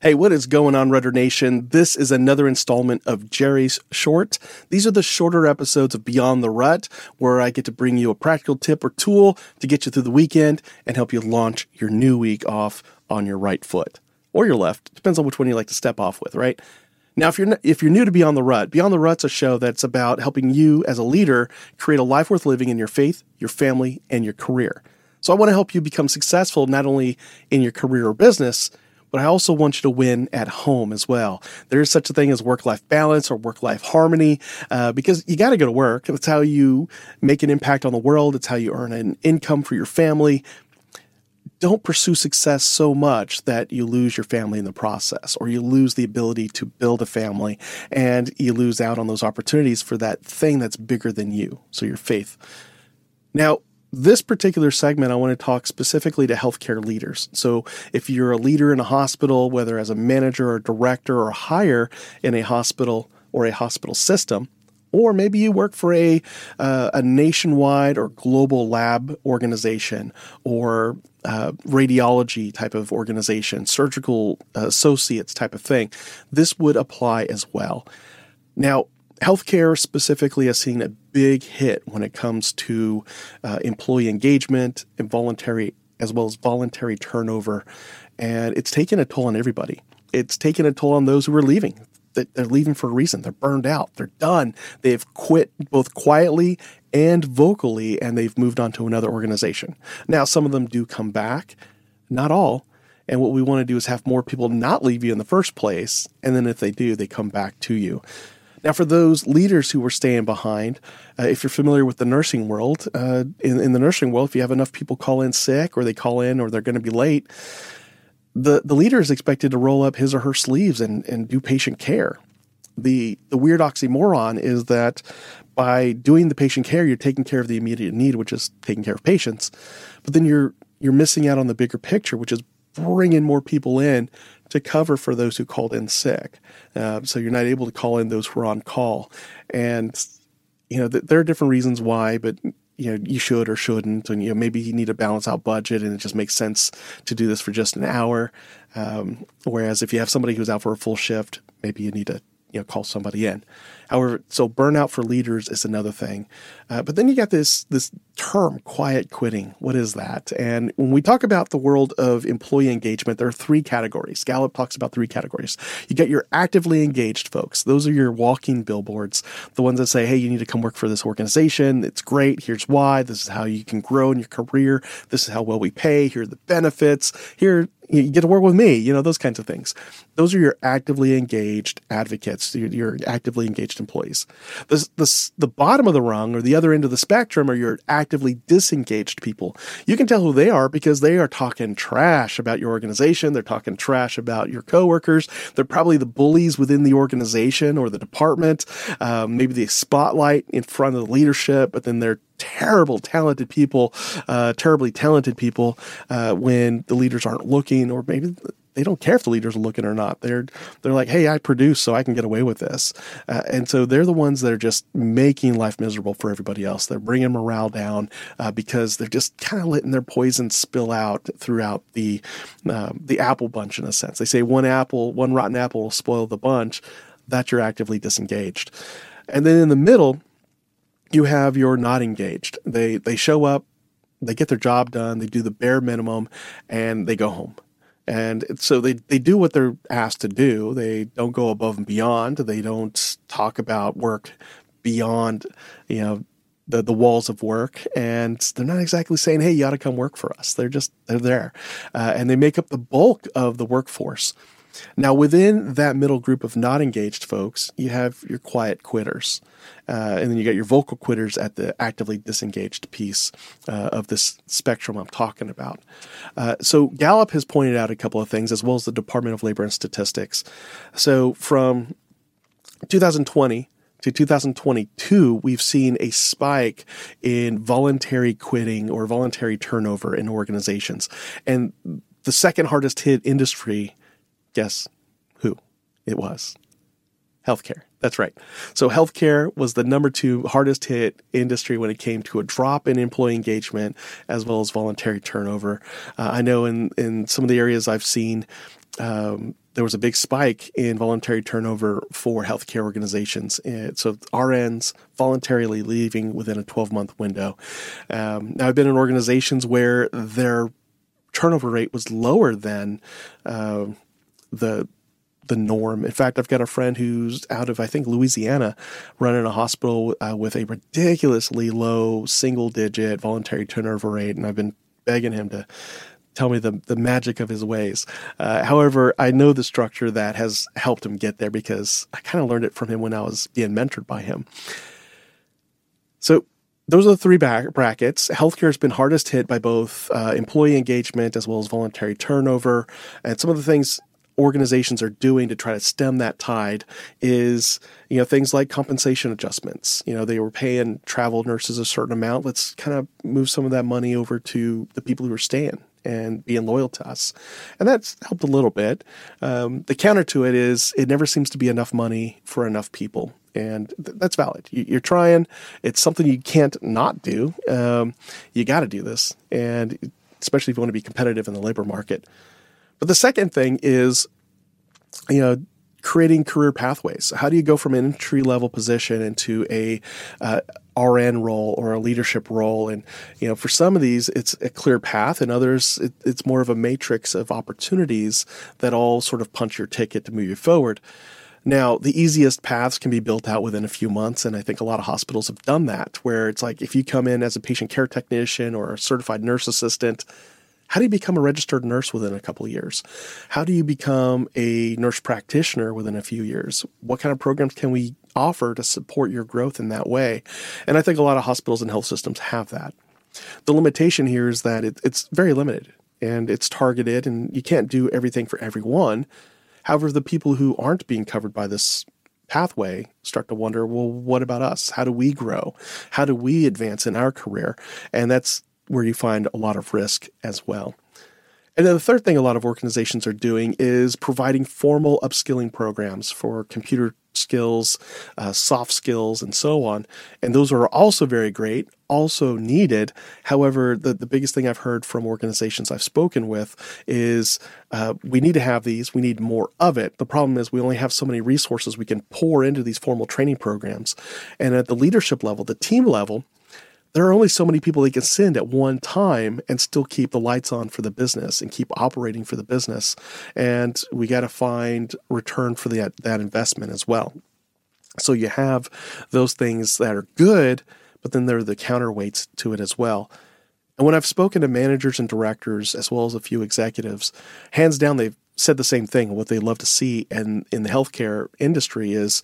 Hey, what is going on, Rudder Nation? This is another installment of Jerry's Short. These are the shorter episodes of Beyond the Rut, where I get to bring you a practical tip or tool to get you through the weekend and help you launch your new week off on your right foot or your left. Depends on which one you like to step off with, right? Now, if you're if you're new to Beyond the Rut, Beyond the Rut's a show that's about helping you as a leader create a life worth living in your faith, your family, and your career. So I want to help you become successful not only in your career or business but I also want you to win at home as well. There is such a thing as work life balance or work life harmony uh, because you got to go to work. That's how you make an impact on the world, it's how you earn an income for your family. Don't pursue success so much that you lose your family in the process or you lose the ability to build a family and you lose out on those opportunities for that thing that's bigger than you. So, your faith. Now, this particular segment, I want to talk specifically to healthcare leaders. So, if you're a leader in a hospital, whether as a manager or director or higher in a hospital or a hospital system, or maybe you work for a uh, a nationwide or global lab organization or uh, radiology type of organization, surgical associates type of thing, this would apply as well. Now, healthcare specifically has seen a big hit when it comes to uh, employee engagement, and voluntary as well as voluntary turnover, and it's taken a toll on everybody. It's taken a toll on those who are leaving. They're leaving for a reason. They're burned out. They're done. They've quit both quietly and vocally, and they've moved on to another organization. Now, some of them do come back, not all. And what we want to do is have more people not leave you in the first place. And then if they do, they come back to you. Now, for those leaders who were staying behind, uh, if you're familiar with the nursing world, uh, in, in the nursing world, if you have enough people call in sick or they call in or they're going to be late, the, the leader is expected to roll up his or her sleeves and, and do patient care. The, the weird oxymoron is that by doing the patient care, you're taking care of the immediate need, which is taking care of patients, but then you're you're missing out on the bigger picture, which is bringing more people in to cover for those who called in sick. Uh, so you're not able to call in those who are on call. And, you know, th- there are different reasons why, but you know you should or shouldn't and you know maybe you need to balance out budget and it just makes sense to do this for just an hour um, whereas if you have somebody who's out for a full shift maybe you need to you know call somebody in However, so burnout for leaders is another thing. Uh, but then you got this this term, quiet quitting. What is that? And when we talk about the world of employee engagement, there are three categories. Gallup talks about three categories. You get your actively engaged folks. Those are your walking billboards, the ones that say, "Hey, you need to come work for this organization. It's great. Here's why. This is how you can grow in your career. This is how well we pay. Here are the benefits. Here you get to work with me, you know, those kinds of things. Those are your actively engaged advocates, your, your actively engaged engaged employees. The, the, the bottom of the rung or the other end of the spectrum are your actively disengaged people. You can tell who they are because they are talking trash about your organization. They're talking trash about your coworkers. They're probably the bullies within the organization or the department. Um, maybe the spotlight in front of the leadership, but then they're terrible, talented people, uh, terribly talented people uh, when the leaders aren't looking, or maybe they don't care if the leaders are looking or not. They're they're like, hey, I produce, so I can get away with this, uh, and so they're the ones that are just making life miserable for everybody else. They're bringing morale down uh, because they're just kind of letting their poison spill out throughout the um, the apple bunch in a sense. They say one apple, one rotten apple will spoil the bunch. That you're actively disengaged, and then in the middle, you have your not engaged. They they show up, they get their job done, they do the bare minimum, and they go home. And so they, they do what they're asked to do. They don't go above and beyond. They don't talk about work beyond, you know, the, the walls of work. And they're not exactly saying, hey, you ought to come work for us. They're just, they're there. Uh, and they make up the bulk of the workforce. Now, within that middle group of not engaged folks, you have your quiet quitters. Uh, and then you got your vocal quitters at the actively disengaged piece uh, of this spectrum I'm talking about. Uh, so, Gallup has pointed out a couple of things, as well as the Department of Labor and Statistics. So, from 2020 to 2022, we've seen a spike in voluntary quitting or voluntary turnover in organizations. And the second hardest hit industry, guess who it was? Healthcare. That's right. So healthcare was the number two hardest hit industry when it came to a drop in employee engagement as well as voluntary turnover. Uh, I know in, in some of the areas I've seen, um, there was a big spike in voluntary turnover for healthcare organizations. so RNs voluntarily leaving within a 12 month window. Um, now, I've been in organizations where their turnover rate was lower than uh, the the norm. In fact, I've got a friend who's out of I think Louisiana, running a hospital uh, with a ridiculously low single digit voluntary turnover rate, and I've been begging him to tell me the, the magic of his ways. Uh, however, I know the structure that has helped him get there because I kind of learned it from him when I was being mentored by him. So those are the three brackets. Healthcare has been hardest hit by both uh, employee engagement as well as voluntary turnover. And some of the things organizations are doing to try to stem that tide is you know things like compensation adjustments you know they were paying travel nurses a certain amount let's kind of move some of that money over to the people who are staying and being loyal to us. And that's helped a little bit. Um, the counter to it is it never seems to be enough money for enough people. And th- that's valid. You, are trying. It's something you can't not do. Um, you got to do this. And especially if you want to be competitive in the labor market. But the second thing is, you know, creating career pathways. How do you go from an entry level position into a uh, RN role or a leadership role? And you know, for some of these, it's a clear path, and others, it, it's more of a matrix of opportunities that all sort of punch your ticket to move you forward. Now, the easiest paths can be built out within a few months, and I think a lot of hospitals have done that, where it's like if you come in as a patient care technician or a certified nurse assistant, how do you become a registered nurse within a couple of years? How do you become a nurse practitioner within a few years? What kind of programs can we offer to support your growth in that way? And I think a lot of hospitals and health systems have that. The limitation here is that it, it's very limited and it's targeted, and you can't do everything for everyone. However, the people who aren't being covered by this pathway start to wonder well what about us how do we grow how do we advance in our career and that's where you find a lot of risk as well. And then the third thing a lot of organizations are doing is providing formal upskilling programs for computer skills, uh, soft skills, and so on. And those are also very great, also needed. However, the, the biggest thing I've heard from organizations I've spoken with is uh, we need to have these, we need more of it. The problem is we only have so many resources we can pour into these formal training programs. And at the leadership level, the team level, there are only so many people they can send at one time and still keep the lights on for the business and keep operating for the business. And we got to find return for that, that investment as well. So you have those things that are good, but then there are the counterweights to it as well. And when I've spoken to managers and directors, as well as a few executives, hands down, they've said the same thing. What they love to see and in the healthcare industry is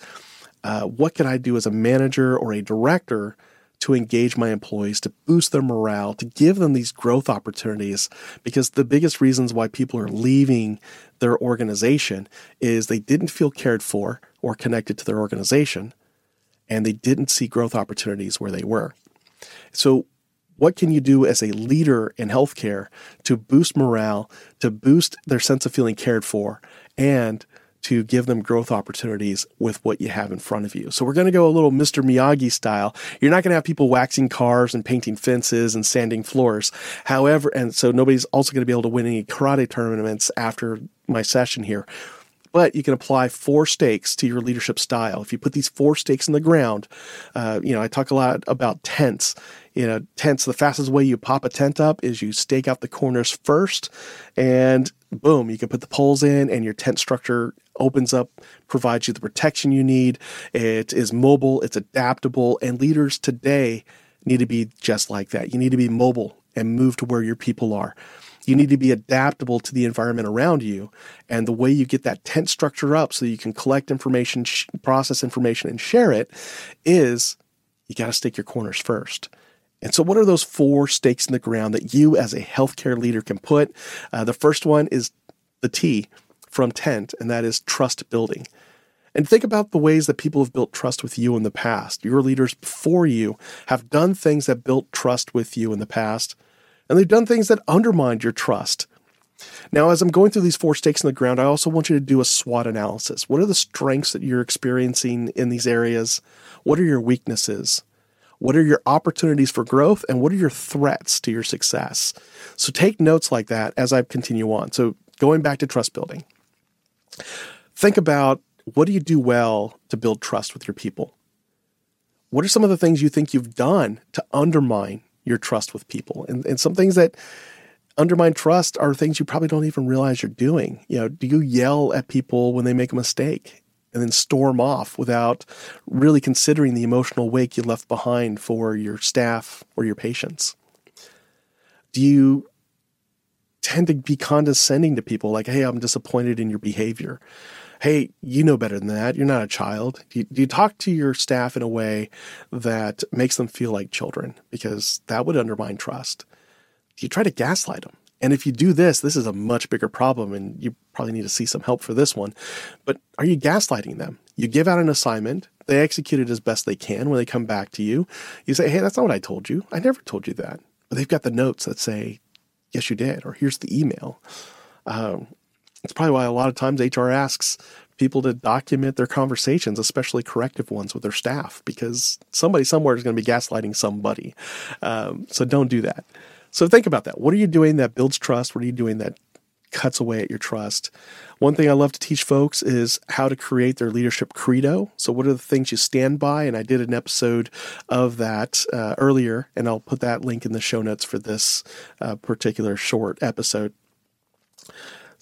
uh, what can I do as a manager or a director to engage my employees, to boost their morale, to give them these growth opportunities. Because the biggest reasons why people are leaving their organization is they didn't feel cared for or connected to their organization, and they didn't see growth opportunities where they were. So, what can you do as a leader in healthcare to boost morale, to boost their sense of feeling cared for, and to give them growth opportunities with what you have in front of you. So we're going to go a little Mr. Miyagi style. You're not going to have people waxing cars and painting fences and sanding floors. However, and so nobody's also going to be able to win any karate tournaments after my session here. But you can apply four stakes to your leadership style. If you put these four stakes in the ground, uh, you know, I talk a lot about tents you know, tents, the fastest way you pop a tent up is you stake out the corners first and boom, you can put the poles in and your tent structure opens up, provides you the protection you need. It is mobile, it's adaptable, and leaders today need to be just like that. You need to be mobile and move to where your people are. You need to be adaptable to the environment around you. And the way you get that tent structure up so you can collect information, sh- process information, and share it is you got to stake your corners first. And so, what are those four stakes in the ground that you, as a healthcare leader, can put? Uh, the first one is the T from tent, and that is trust building. And think about the ways that people have built trust with you in the past. Your leaders before you have done things that built trust with you in the past, and they've done things that undermined your trust. Now, as I'm going through these four stakes in the ground, I also want you to do a SWOT analysis. What are the strengths that you're experiencing in these areas? What are your weaknesses? What are your opportunities for growth? And what are your threats to your success? So take notes like that as I continue on. So going back to trust building, think about what do you do well to build trust with your people? What are some of the things you think you've done to undermine your trust with people? And, and some things that undermine trust are things you probably don't even realize you're doing. You know, do you yell at people when they make a mistake and then storm off without really considering the emotional wake you left behind for your staff or your patients? Do you tend to be condescending to people like, hey, I'm disappointed in your behavior? Hey, you know better than that. You're not a child. Do you, you talk to your staff in a way that makes them feel like children? Because that would undermine trust you try to gaslight them. And if you do this, this is a much bigger problem, and you probably need to see some help for this one. But are you gaslighting them? You give out an assignment, they execute it as best they can. When they come back to you, you say, Hey, that's not what I told you. I never told you that. But they've got the notes that say, Yes, you did, or here's the email. Um, it's probably why a lot of times HR asks people to document their conversations, especially corrective ones with their staff, because somebody somewhere is going to be gaslighting somebody. Um, so don't do that. So think about that. What are you doing that builds trust? What are you doing that cuts away at your trust? One thing I love to teach folks is how to create their leadership credo. So, what are the things you stand by? And I did an episode of that uh, earlier, and I'll put that link in the show notes for this uh, particular short episode.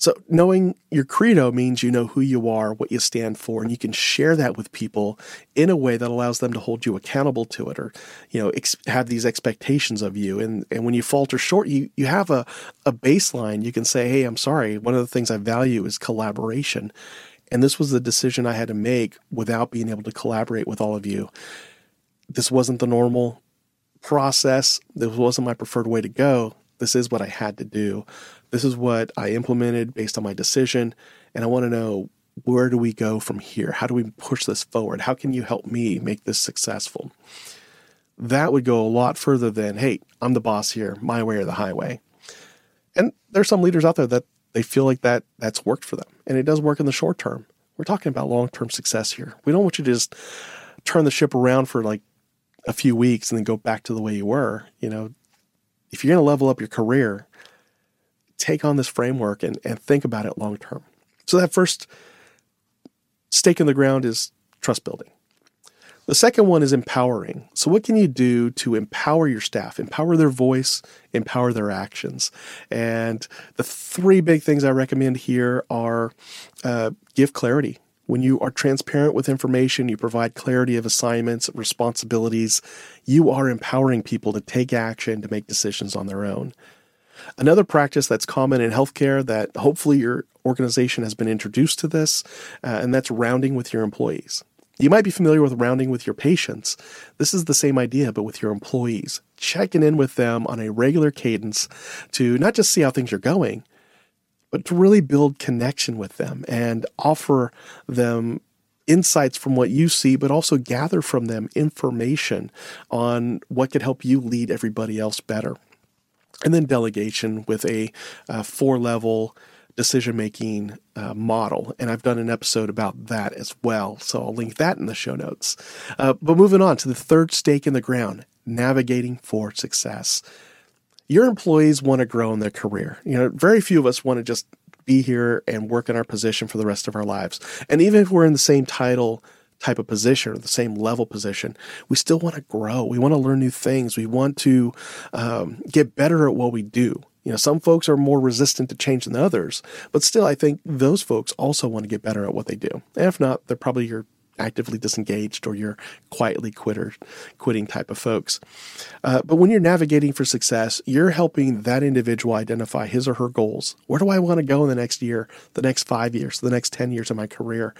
So, knowing your credo means you know who you are, what you stand for, and you can share that with people in a way that allows them to hold you accountable to it or, you know, ex- have these expectations of you. And, and when you falter short, you, you have a, a baseline. You can say, Hey, I'm sorry. One of the things I value is collaboration. And this was the decision I had to make without being able to collaborate with all of you. This wasn't the normal process. This wasn't my preferred way to go. This is what I had to do. This is what I implemented based on my decision. And I want to know where do we go from here? How do we push this forward? How can you help me make this successful? That would go a lot further than, hey, I'm the boss here, my way or the highway. And there's some leaders out there that they feel like that that's worked for them. And it does work in the short term. We're talking about long term success here. We don't want you to just turn the ship around for like a few weeks and then go back to the way you were. You know, if you're going to level up your career, take on this framework and, and think about it long term. So that first stake in the ground is trust building. The second one is empowering. So, what can you do to empower your staff, empower their voice, empower their actions? And the three big things I recommend here are uh, give clarity. When you are transparent with information, you provide clarity of assignments, responsibilities, you are empowering people to take action, to make decisions on their own. Another practice that's common in healthcare that hopefully your organization has been introduced to this, uh, and that's rounding with your employees. You might be familiar with rounding with your patients. This is the same idea, but with your employees. Checking in with them on a regular cadence to not just see how things are going, but to really build connection with them and offer them insights from what you see, but also gather from them information on what could help you lead everybody else better and then delegation with a uh, four level decision making uh, model. And I've done an episode about that as well. So I'll link that in the show notes. Uh, but moving on to the third stake in the ground navigating for success. Your employees want to grow in their career. You know, very few of us want to just be here and work in our position for the rest of our lives. And even if we're in the same title, type of position or the same level position, we still want to grow. We want to learn new things. We want to um, get better at what we do. You know, some folks are more resistant to change than others, but still, I think those folks also want to get better at what they do. And if not, they're probably your actively disengaged or you're quietly quitter, quitting type of folks. Uh, but when you're navigating for success, you're helping that individual identify his or her goals. Where do I want to go in the next year, the next five years, the next 10 years of my career?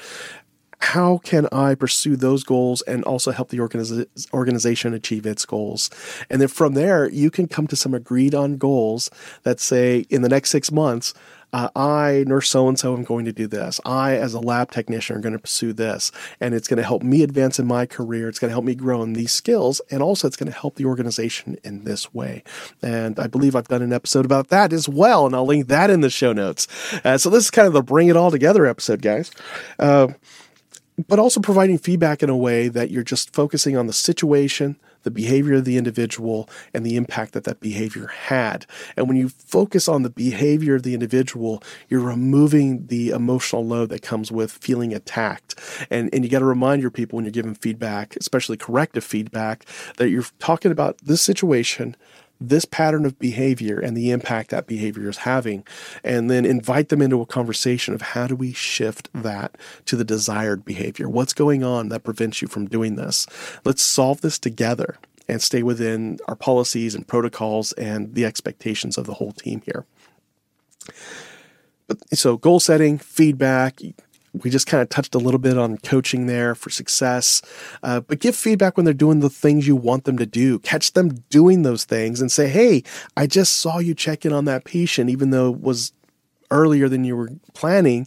how can I pursue those goals and also help the organiz- organization achieve its goals? And then from there, you can come to some agreed on goals that say in the next six months, uh, I, nurse so and so, am going to do this. I, as a lab technician, are going to pursue this. And it's going to help me advance in my career. It's going to help me grow in these skills. And also, it's going to help the organization in this way. And I believe I've done an episode about that as well. And I'll link that in the show notes. Uh, so, this is kind of the bring it all together episode, guys. Uh, but also providing feedback in a way that you're just focusing on the situation, the behavior of the individual, and the impact that that behavior had. And when you focus on the behavior of the individual, you're removing the emotional load that comes with feeling attacked. And, and you got to remind your people when you're giving feedback, especially corrective feedback, that you're talking about this situation this pattern of behavior and the impact that behavior is having, and then invite them into a conversation of how do we shift that to the desired behavior? What's going on that prevents you from doing this? Let's solve this together and stay within our policies and protocols and the expectations of the whole team here. But, so, goal setting, feedback, we just kind of touched a little bit on coaching there for success. Uh, but give feedback when they're doing the things you want them to do. Catch them doing those things and say, hey, I just saw you check in on that patient, even though it was earlier than you were planning.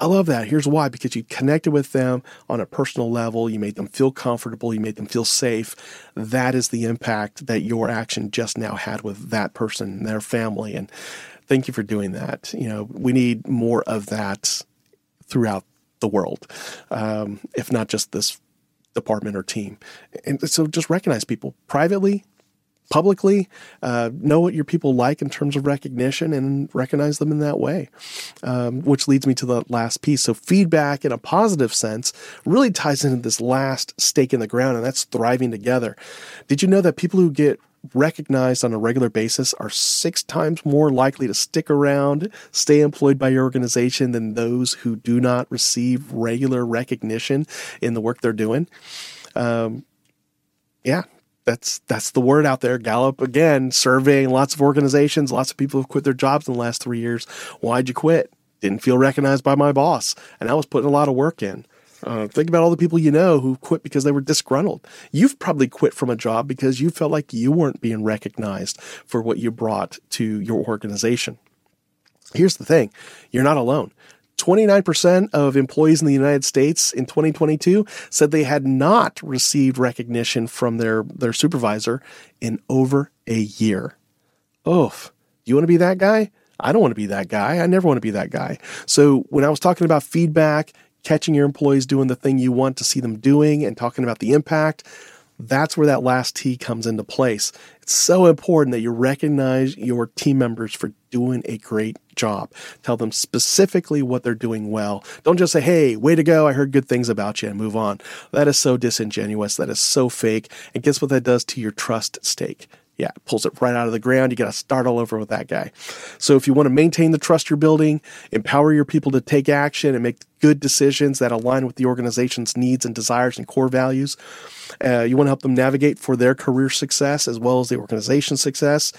I love that. Here's why because you connected with them on a personal level, you made them feel comfortable, you made them feel safe. That is the impact that your action just now had with that person, their family. And thank you for doing that. You know, we need more of that throughout the world, um, if not just this department or team. And so just recognize people privately, publicly, uh, know what your people like in terms of recognition and recognize them in that way. Um, which leads me to the last piece. So, feedback in a positive sense really ties into this last stake in the ground, and that's thriving together. Did you know that people who get recognized on a regular basis are six times more likely to stick around, stay employed by your organization than those who do not receive regular recognition in the work they're doing. Um, yeah, that's that's the word out there. Gallup again surveying lots of organizations, lots of people have quit their jobs in the last three years. Why'd you quit? Didn't feel recognized by my boss, and I was putting a lot of work in. Uh, think about all the people you know who quit because they were disgruntled. You've probably quit from a job because you felt like you weren't being recognized for what you brought to your organization. Here's the thing you're not alone. 29% of employees in the United States in 2022 said they had not received recognition from their, their supervisor in over a year. Oof. You want to be that guy? I don't want to be that guy. I never want to be that guy. So when I was talking about feedback catching your employees doing the thing you want to see them doing and talking about the impact, that's where that last T comes into place. It's so important that you recognize your team members for doing a great job. Tell them specifically what they're doing well. Don't just say, hey, way to go, I heard good things about you, and move on. That is so disingenuous. That is so fake. And guess what that does to your trust stake? Yeah, pulls it right out of the ground. You got to start all over with that guy. So if you want to maintain the trust you're building, empower your people to take action and make good decisions that align with the organization's needs and desires and core values, uh, you want to help them navigate for their career success as well as the organization's success,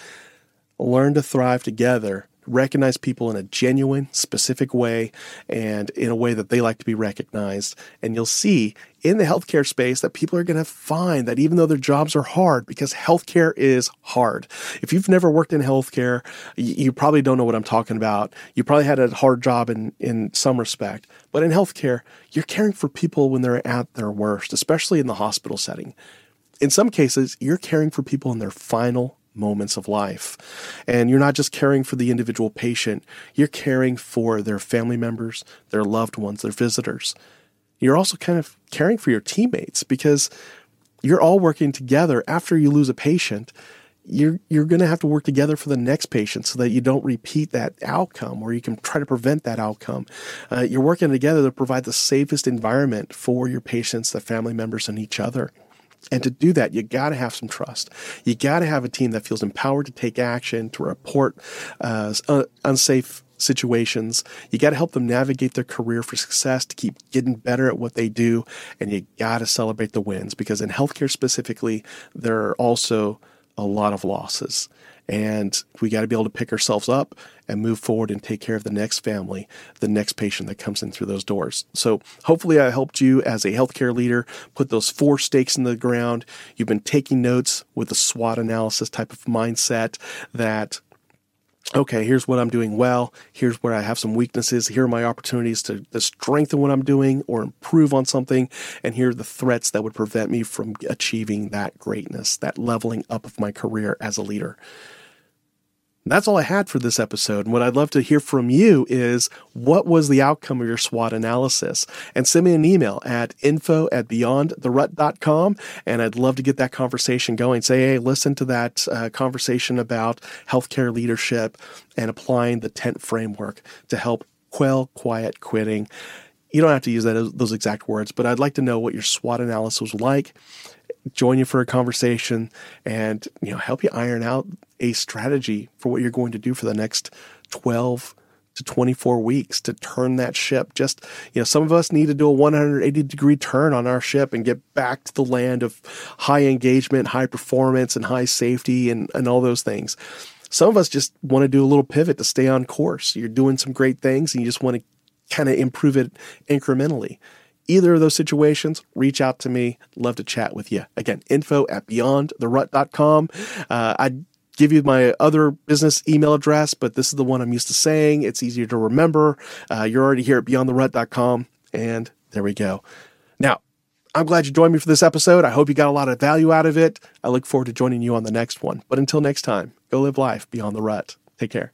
learn to thrive together recognize people in a genuine, specific way and in a way that they like to be recognized. And you'll see in the healthcare space that people are going to find that even though their jobs are hard, because healthcare is hard. If you've never worked in healthcare, you, probably don't know what I'm talking about. You probably had a hard job in, in some respect. But in healthcare, you're caring for people when they're at their worst, especially in the hospital setting. In some cases, you're caring for people in their final moments of life. And you're not just caring for the individual patient, you're caring for their family members, their loved ones, their visitors. You're also kind of caring for your teammates because you're all working together after you lose a patient. You're, you're going to have to work together for the next patient so that you don't repeat that outcome or you can try to prevent that outcome. Uh, you're working together to provide the safest environment for your patients, the family members, and each other. And to do that, you got to have some trust. You got to have a team that feels empowered to take action, to report uh, unsafe situations. You got to help them navigate their career for success, to keep getting better at what they do. And you got to celebrate the wins because in healthcare specifically, there are also a lot of losses. And we got to be able to pick ourselves up and move forward and take care of the next family, the next patient that comes in through those doors. So hopefully I helped you as a healthcare leader put those four stakes in the ground. You've been taking notes with a SWOT analysis type of mindset that okay, here's what I'm doing well. Here's where I have some weaknesses. Here are my opportunities to, to, strengthen what I'm doing or improve on something. And here are the threats that would prevent me from achieving that greatness, that leveling up of my career as a leader that's all I had for this episode. And what I'd love to hear from you is what was the outcome of your SWOT analysis? And send me an email at info at beyondtherut.com. And I'd love to get that conversation going. Say, hey, listen to that uh, conversation about healthcare leadership and applying the tent framework to help quell quiet quitting. You don't have to use that those exact words, but I'd like to know what your SWOT analysis was like join you for a conversation and you know help you iron out a strategy for what you're going to do for the next 12 to 24 weeks to turn that ship. Just you know some of us need to do a 180 degree turn on our ship and get back to the land of high engagement high performance and high safety and, and all those things. Some of us just want to do a little pivot to stay on course. You're doing some great things and you just want to kind of improve it incrementally either of those situations, reach out to me. Love to chat with you. Again, info at beyondtherut.com. Uh, I'd give you my other business email address, but this is the one I'm used to saying. It's easier to remember. Uh, you're already here at beyondtherut.com, and there we go. Now, I'm glad you joined me for this episode. I hope you got a lot of value out of it. I look forward to joining you on the next one. But until next time, go live life beyond the rut. Take care.